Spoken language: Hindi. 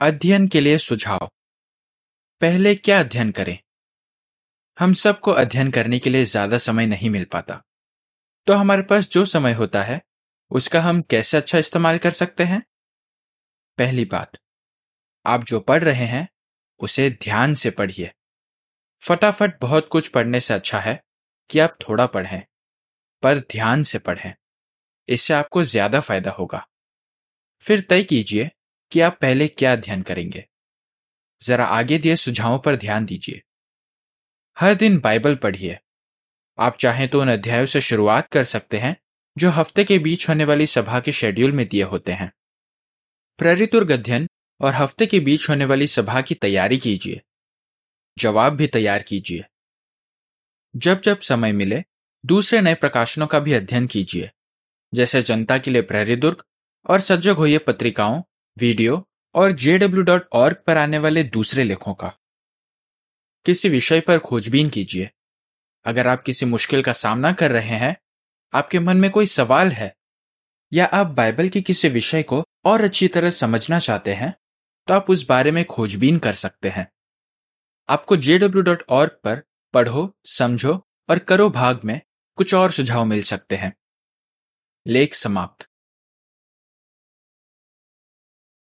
अध्ययन के लिए सुझाव। पहले क्या अध्ययन करें? हम सबको अध्ययन करने के लिए ज़्यादा समय नहीं मिल पाता। तो हमारे पास जो समय होता है, उसका हम कैसे अच्छा इस्तेमाल कर सकते हैं? पहली बात, आप जो पढ़ रहे हैं, उसे ध्यान से पढ़िए। फटाफट बहुत कुछ पढ़ने से अच्छा है कि आप थोड़ा पढ़ें, पर ध्यान से पढ़ें। इससे आपको ज़्यादा फ़ायदा होगा। फिर तय कीजिए कि आप पहले क्या अध्ययन करेंगे? जरा आगे दिए सुझावों पर ध्यान दीजिए। हर दिन बाइबल पढ़िए। आप चाहें तो उन अध्यायों से शुरुआत कर सकते हैं, जो हफ़्ते के बीच होने वाली सभा के शेड्यूल में दिए होते हैं। प्रेरितुर्ग अध्ययन और हफ़्ते के बीच होने वाली सभा की तैयारी कीजिए। जवाब भी तैयार कीजिए। जब जब समय मिले, दूसरे नए प्रकाशनों का भी अध्ययन कीजिए। जैसे जनता के लिए प्रेरितुर्ग और सज्जग होइए पत्रिकाओं वीडियो और jw.org पर आने वाले दूसरे लेखों का। किसी विषय पर खोजबीन कीजिए। अगर आप किसी मुश्किल का सामना कर रहे हैं, आपके मन में कोई सवाल है, या आप बाइबल के किसी विषय को और अच्छी तरह समझना चाहते हैं तो आप उस बारे में खोजबीन कर सकते हैं। आपको jw.org पर पढ़ो, समझो और करो भाग में कुछ और सुझाव मिल सकते हैं। लेख समाप्त।